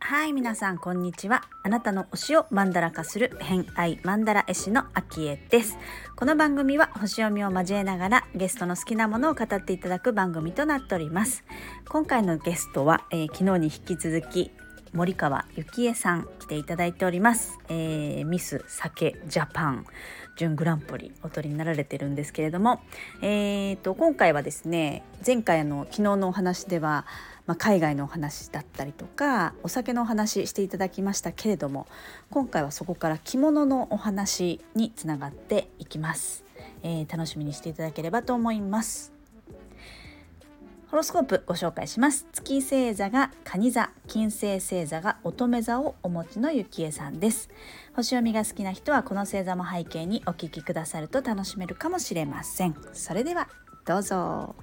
はい皆さんこんにちは。あなたの推しをマンダラ化する偏愛マンダラ絵師のアキエです。この番組は星読みを交えながらゲストの好きなものを語っていただく番組となっております。今回のゲストは、えー、昨日に引き続き森川幸恵さん来ていただいております、えー、ミス酒ジャパン。準グランプリお取りになられてるんですけれども、えーと、今回はですね前回の昨日のお話では、まあ、海外のお話だったりとかお酒のお話していただきましたけれども今回はそこから着物のお話につながっていきます、えー、楽しみにしていただければと思います。ホロスコープご紹介します。月星座が蟹座金星星座が乙女座をお持ちのゆきえさんです。星読みが好きな人はこの星座も背景にお聞きくださると楽しめるかもしれません。それではどうぞ。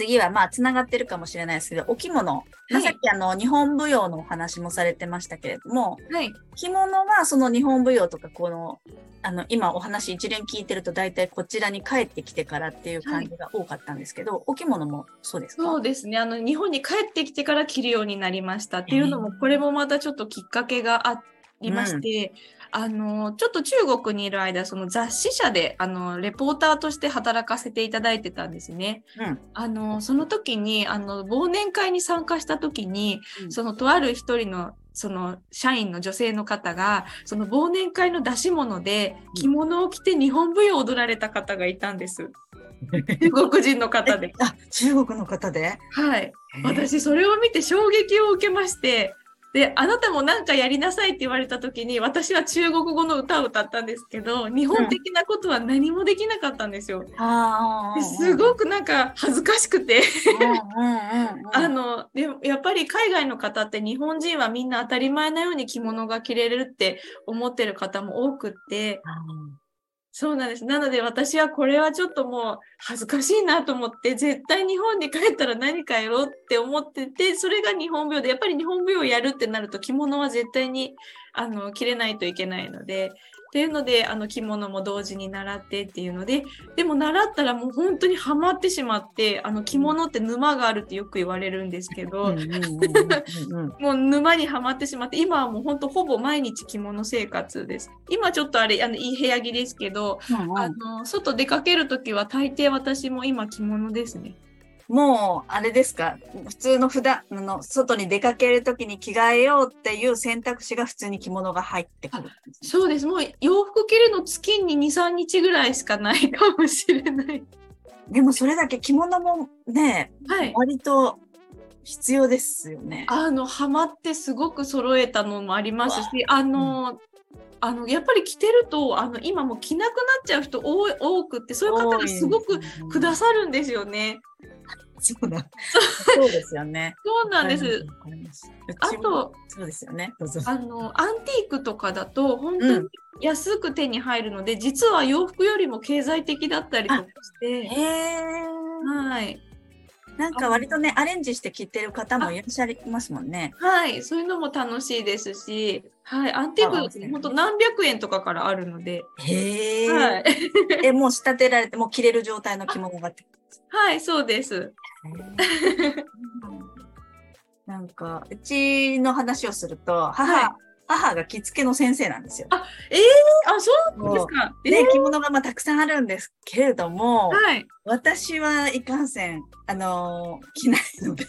次はまあつながってるかもしれないですけどお着物、はい、さっきあの日本舞踊のお話もされてましたけれども、はい、着物はその日本舞踊とかこのあの今お話一連聞いてると大体こちらに帰ってきてからっていう感じが多かったんですけど、はい、お着物もそうですか？そうですね。あの日本に帰ってきてから着るようになりましたっていうのも、これもまたちょっときっかけがありまして、うん。あのちょっと中国にいる間その雑誌社であのレポーターとして働かせていただいてたんですね。うん、あのその時にあの忘年会に参加した時に、うん、そのとある一人のその社員の女性の方がその忘年会の出し物で着物を着て日本舞踊を踊られた方がいたんです。中国人の方で。あ中国の方で？はい。私それを見て衝撃を受けましてで、あなたも何かやりなさいって言われた時に、私は中国語の歌を歌ったんですけど、日本的なことは何もできなかったんですよ。ですごくなんか恥ずかしくて。あの、でもやっぱり海外の方って日本人はみんな当たり前のように着物が着れるって思ってる方も多くって、そうなんです。なので私はこれはちょっともう恥ずかしいなと思って、絶対日本に帰ったら何かやろうって思ってて、それが日本舞踊で、やっぱり日本舞踊をやるってなると着物は絶対にあの着れないといけないので、っていうのであの着物も同時に習ってっていうのででも習ったらもう本当にはまってしまってあの着物って沼があるってよく言われるんですけどもう沼にはまってしまって今はもう本当ほぼ毎日着物生活です。今ちょっとあれあのいい部屋着ですけど、うんうん、あの外出かける時は大抵私も今着物ですね。もう、あれですか、普通の普段の外に出かけるときに着替えようっていう選択肢が普通に着物が入ってくる、ね、そうです。もう洋服着るの月に2、3日ぐらいしかないかもしれない。でもそれだけ着物もね、はい、割と必要ですよね。あの、ハマってすごく揃えたのもありますし、あの、うんあのやっぱり着てるとあの今も着なくなっちゃう人多くってそういう方がすごくくださるんですよね。そうだ。そうですよね。そうなんです。あと、そうですよね。あの、アンティークとかだと、本当に安く手に入るので、うん、実は洋服よりも経済的だったりとかして。はい。なんか割とね、アレンジして着てる方もいらっしゃいますもんね。はい、そういうのも楽しいですし、はい、アンティーク、本当何百円とかからあるので。へえ。はい。え、もう仕立てられて、もう着れる状態の着物が はい、そうです。なんか、うちの話をすると、母、はい、母が着付けの先生なんですよ。あ、ええー、あ、そうですか。えー、ね、着物がまあたくさんあるんですけれども、はい、私はいかんせん、あのー、着ないので、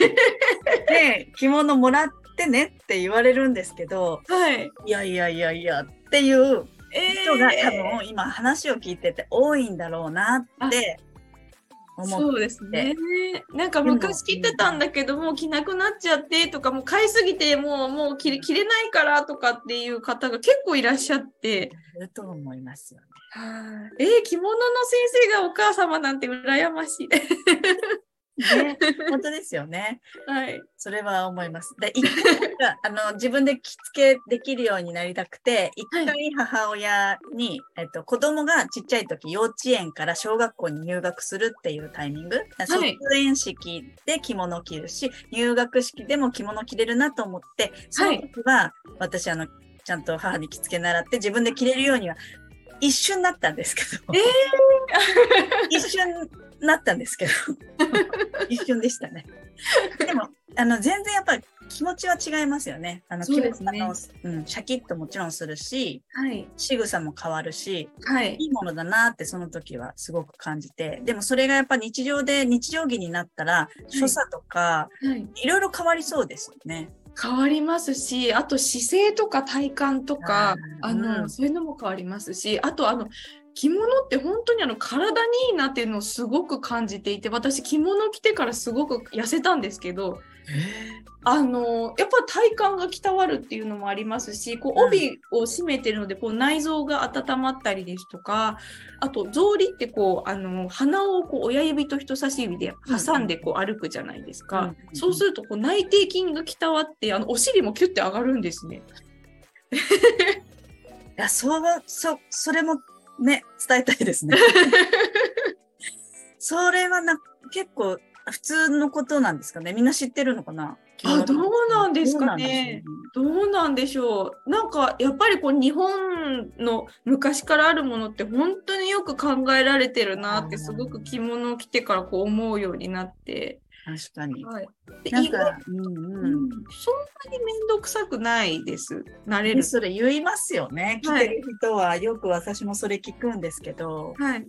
えー、で、着物もらってねって言われるんですけど、はい、いやいやいやいやっていう人が多分今話を聞いてて多いんだろうなってそうですね。なんか昔着てたんだけども着なくなっちゃってとかもう買いすぎてもうもう着れ着れないからとかっていう方が結構いらっしゃって。いると思いますよね。はえー、着物の先生がお母様なんて羨ましい。ね、本当ですよね。はい。それは思います。で、一回 あの自分で着付けできるようになりたくて、一回母親に、はい、えっと、子供がちっちゃい時、幼稚園から小学校に入学するっていうタイミング、卒園式で着物を着るし、入学式でも着物着れるなと思って、その時は、私、あの、ちちゃんと母に着付け習って自分で着れるようには一瞬なったんですけど、え 一瞬なったんですけど 一瞬でしたね。でもあの全然やっぱり気持ちは違いますよね。あのそうですねあのうん、シャキッともちろんするしはい。仕草も変わるしはい。いいものだなってその時はすごく感じてでもそれがやっぱ日常で日常着になったら所作とかはい。いろいろ変わりそうですよね。変わりますし、あと姿勢とか体幹とか、あの、うんそういうのも変わりますし、あとあの、着物って本当にあの体にいいなっていうのをすごく感じていて、私着物着てからすごく痩せたんですけど、あのやっぱ体幹が鍛わるっていうのもありますしこううん。帯を締めてるのでこう内臓が温まったりですとかあと草履ってこうあの鼻をこう親指と人差し指で挟んでこう歩くじゃないですか、うんそうするとこう内転筋が鍛わってあのお尻もキュッて上がるんですね。いやそうそそれもね伝えたいですね。それはな結構普通のことなんですかね。みんな知ってるのかな？あどうなんですかね。どうなんでしょうどうなんでしょう。なんかやっぱりこう日本の昔からあるものって本当によく考えられてるなってすごく着物を着てからこう思うようになって、確かに。はい、でなんか、うんううん。ん、そんなに面倒くさくないです。慣れる。でそれ言いますよね。着はい。てる人はよく私もそれ聞くんですけど、はい、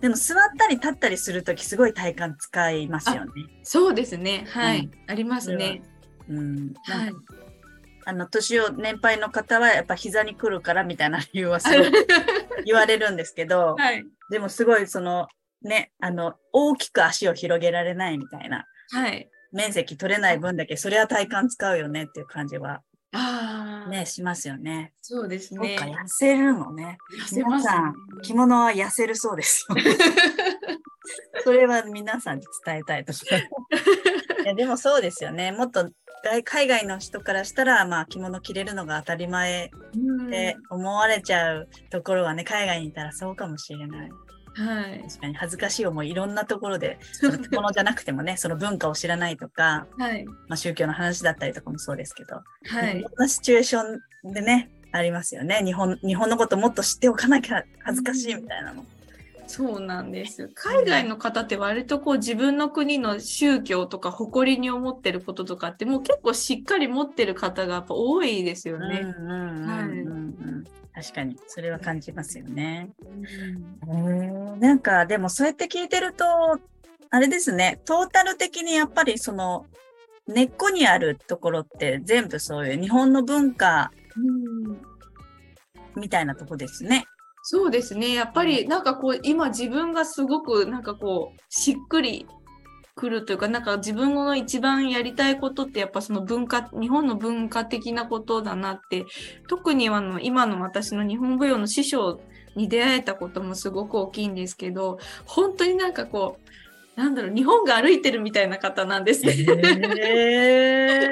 でも座ったり立ったりするときすごい体幹使いますよね。そうですね。はい、うん。ありますね。うん。はい。あの年を年配の方はやっぱ膝に来るからみたいな理由はすごい 言われるんですけど、はい。でもすごいそのね、あの大きく足を広げられないみたいなはい、面積取れない分だけそれは体幹使うよねっていう感じはああ、ねしますよね。そうですね。痩せるのね。痩せます、ね皆さん。着物は痩せるそうですよ。それは皆さんに伝えたいと思いやでもそうですよね。もっと外海外の人からしたら、まあ、着物着れるのが当たり前うんって思われちゃうところはね、海外にいたらそうかもしれない。はい、確かに恥ずかしい思いいろんなところで、そのじゃなくてもね、その文化を知らないとか、はい、まあ、宗教の話だったりとかもそうですけど、はいいろんなシチュエーションでね、ありますよね。日本、日本のこともっと知っておかなきゃ恥ずかしいみたいなの。そうなんです。海外の方って割とこう自分の国の宗教とか誇りに思ってることとかってもう結構しっかり持ってる方がやっぱ多いですよね。うんうんうんうんうん確かに、それは感じますよね。なんか、でもそうやって聞いてると、あれですね、トータル的にやっぱりその、根っこにあるところって全部そういう日本の文化うんみたいなとこですね。そうですね。やっぱりなんかこう今自分がすごくなんかこうしっくりくるというかなんか自分の一番やりたいことってやっぱその文化日本の文化的なことだなって特にあの今の私の日本舞踊の師匠に出会えたこともすごく大きいんですけど本当になんかこうなんだろう日本が歩いてるみたいな方なんですね。へー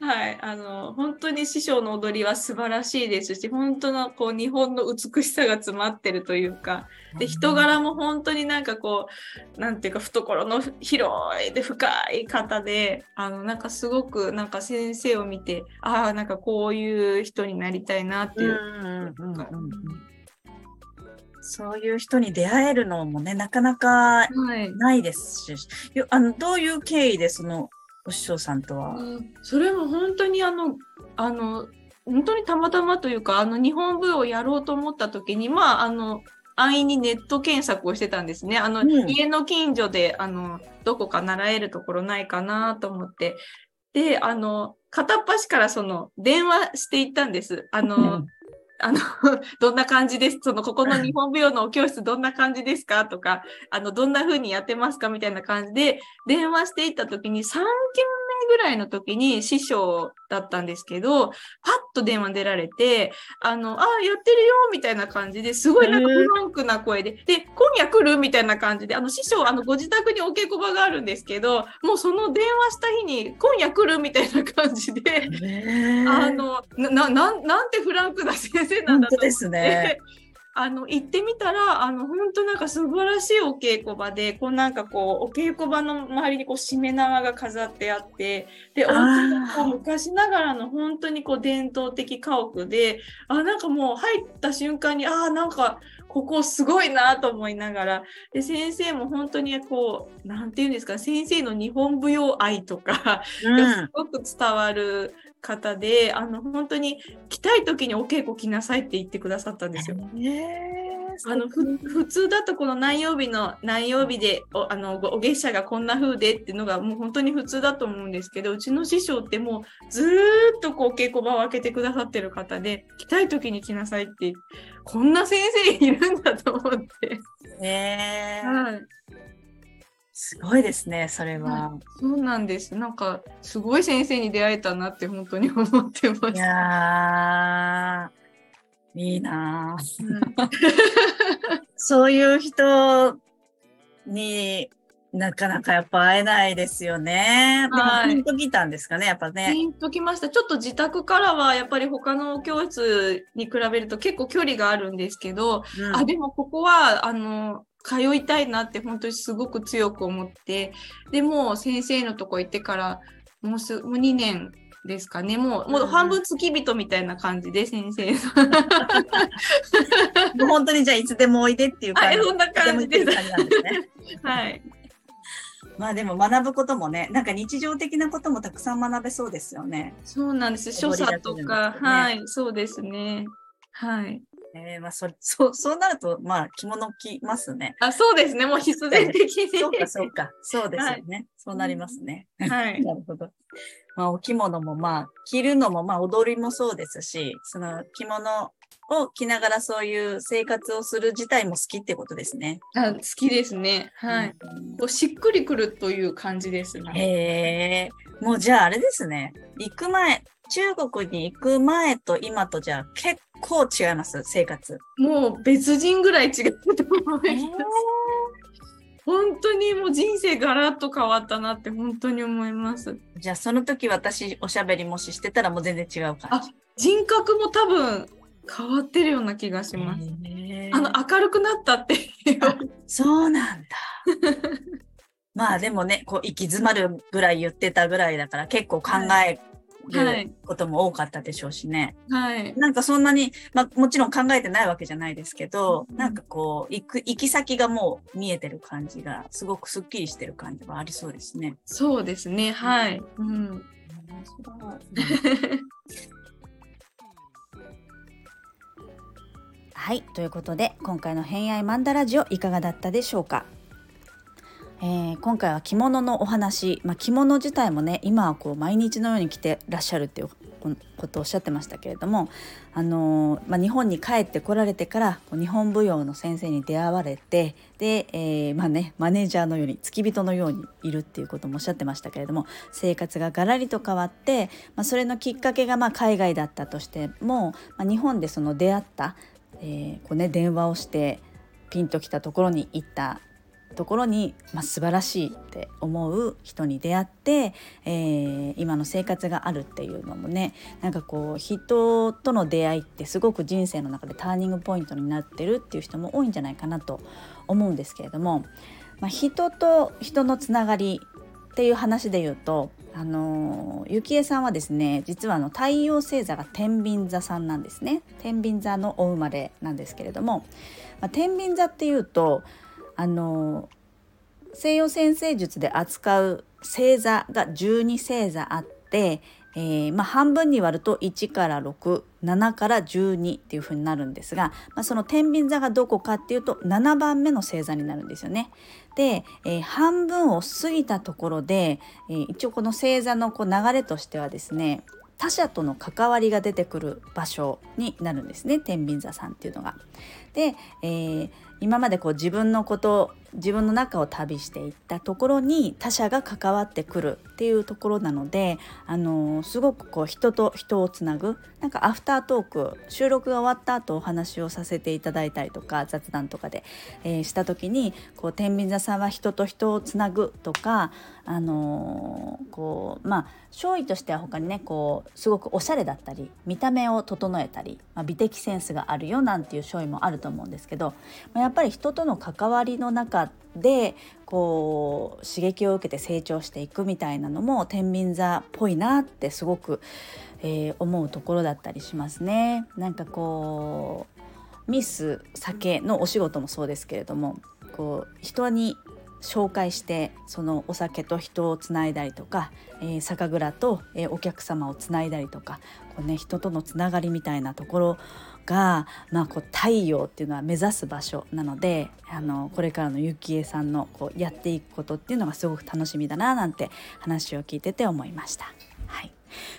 はい、あのに師匠の踊りは素晴らしいですし本当のこう日本の美しさが詰まってるというかで人柄も本当になんかこうなんていうか懐の広いで深い方であのなんかすごくなんか先生を見てああなんかこういう人になりたいなっていう。そういう人に出会えるのもね、なかなかはいないですし、よあのどういう経緯でそのお師匠さんとは？うんそれも本当にあのあの本当にたまたまというかあの日本舞踊をやろうと思った時にまああの安易にネット検索をしてたんですね。あの、うん。家の近所であのどこか習えるところないかなと思って。であの片っ端からその電話していったんです。あの、うん。あの、どんな感じです？その、ここの 日本舞踊のお教室どんな感じですか？とか、あの、どんな風にやってますか？みたいな感じで、電話していった時に、3件目ぐらいの時に師匠だったんですけど、パッと電話出られて、あの、ああ、やってるよみたいな感じですごいなんかフランクな声で、で、今夜来るみたいな感じで、あの、師匠、あの、ご自宅にお稽古場があるんですけど、もうその電話した日に、今夜来るみたいな感じで、あのなななんなんてフランクな先生なんだと思って。ですねあの、行ってみたら、あの、本当なんか素晴らしいお稽古場で、こうなんかこう、お稽古場の周りにこう、しめ縄が飾ってあって、で、お家もこう昔ながらの本当にこう、伝統的家屋で、あ、なんかもう入った瞬間に、あ、なんか、ここすごいなと思いながら、で、先生も本当にこう、なんていうんですか、先生の日本舞踊愛とか、すごく伝わる方で、あの、本当に来たい時にお稽古来なさいって言ってくださったんですよ。あのふ普通だとこの何曜日の何曜日でおあのお月謝がこんな風でっていうのがもう本当に普通だと思うんですけどうちの師匠ってもうずーっとこう稽古場を開けてくださってる方で来たい時に来なさいってこんな先生いるんだと思って、ねえ。はい、すごいですね、それは。そうなんです。なんかすごい先生に出会えたなって本当に思ってまいす。やー、いいなーうん そういう人になかなかやっぱ会えないですよね。でもはいピンときたんですかね、やっぱね。ピンときました。ちょっと自宅からはやっぱり他の教室に比べると結構距離があるんですけど、うんあ、でもここは、あの、通いたいなって本当にすごく強く思って、でもう先生のとこ行ってから、もうす、もう2年ですかね。もう、もう半分付き人みたいな感じで先生。もう本当にじゃあいつでもおいでっていう感あ、じ。そんな感じです。い。はい。まあでも学ぶこともね、なんか日常的なこともたくさん学べそうですよね。そうなんです。所作とか、はい、そうですね。はい。えー、まあそ そうそうなるとまあ着物着ますね。あ、そうですね。もう必然的に。そうかそうかそうですよね。そうなりますね。はい。なるほど。まあお着物もまあ着るのもまあ踊りもそうですし、その着物を着ながらそういう生活をする自体も好きってことですね。あ好きですね。はい。うんこうしっくりくるという感じですね。へえ、もうじゃああれですね。行く前、中国に行く前と今とじゃあ結構違います、生活。もう別人ぐらい違うと思います。本当にもう人生ガラッと変わったなって本当に思います。じゃあその時私おしゃべりもししてたらもう全然違う感じ。人格も多分変わってるような気がします。へーあの明るくなったっていう。そうなんだ。まあでもね、こう行き詰まるぐらい言ってたぐらいだから結構考えはいることも多かったでしょうしね。はい。なんかそんなに、まあもちろん考えてないわけじゃないですけど、うんなんかこう行く、行き先がもう見えてる感じが、すごくスッキリしてる感じはありそうですね。そうですね。はい。うん。はい、ということで今回の「偏愛マンダラジオ」いかがだったでしょうか、えー今回は着物のお話、まあ、着物自体もね今はこう毎日のように着てらっしゃるっていうことをおっしゃってましたけれども、あのーまあ、日本に帰ってこられてから日本舞踊の先生に出会われてで、えーまあね、マネージャーのように付き人のようにいるっていうこともおっしゃってましたけれども生活がガラリと変わって、まあ、それのきっかけがま海外だったとしても、ま、日本でその出会ったえこうね、電話をしてピンときたところに行ったところに、まあ、素晴らしいって思う人に出会って、えー今の生活があるっていうのもねなんかこう人との出会いってすごく人生の中でターニングポイントになってるっていう人も多いんじゃないかなと思うんですけれども、まあ、人と人のつながりっていう話で言うと、あの、ゆきえさんはですね実はあの太陽星座が天秤座さんなんですね。天秤座のお生まれなんですけれども、まあ、天秤座っていうと、あの西洋占星術で扱う星座が12星座あって、えーまあ、半分に割ると1から67から12っていう風になるんですが、まあ、その天秤座がどこかっていうと7番目の星座になるんですよね。で、えー半分を過ぎたところで、えー一応この星座のこう流れとしてはですね他者との関わりが出てくる場所になるんですね天秤座さんっていうのが。で、えー今までこう自分のこと自分の中を旅していったところに他者が関わってくるっていうところなのであのすごくこう人と人をつなぐなんかアフタートーク収録が終わった後お話をさせていただいたりとか雑談とかで、えー、した時にこう天秤座さんは人と人をつなぐとかあの、こうまあ勝意としては他にねこうすごくおしゃれだったり見た目を整えたり、まあ、美的センスがあるよなんていう勝意もあると思うんですけど、まあ、やっぱり人との関わりの中でこう刺激を受けて成長していくみたいなのも天秤座っぽいなってすごく、えー、思うところだったりしますね。なんかこうミス酒のお仕事もそうですけれどもこう人に紹介してそのお酒と人をつないだりとか、えー、酒蔵と、えー、お客様をつないだりとかこう、ね、人とのつながりみたいなところが、まあ、こう太陽っていうのは目指す場所なのであのこれからのゆきえさんのこうやっていくことっていうのがすごく楽しみだななんて話を聞いてて思いました。はい。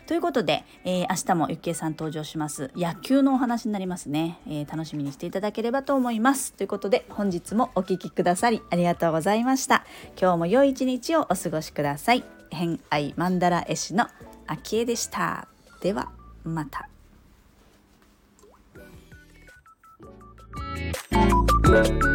ということで、えー、明日もゆきえさん登場します野球のお話になりますね、えー、楽しみにしていただければと思います。ということで本日もお聴きくださりありがとうございました。今日も良い一日をお過ごしください。偏愛マンダ絵師のあきえでした。ではまた。Thank you.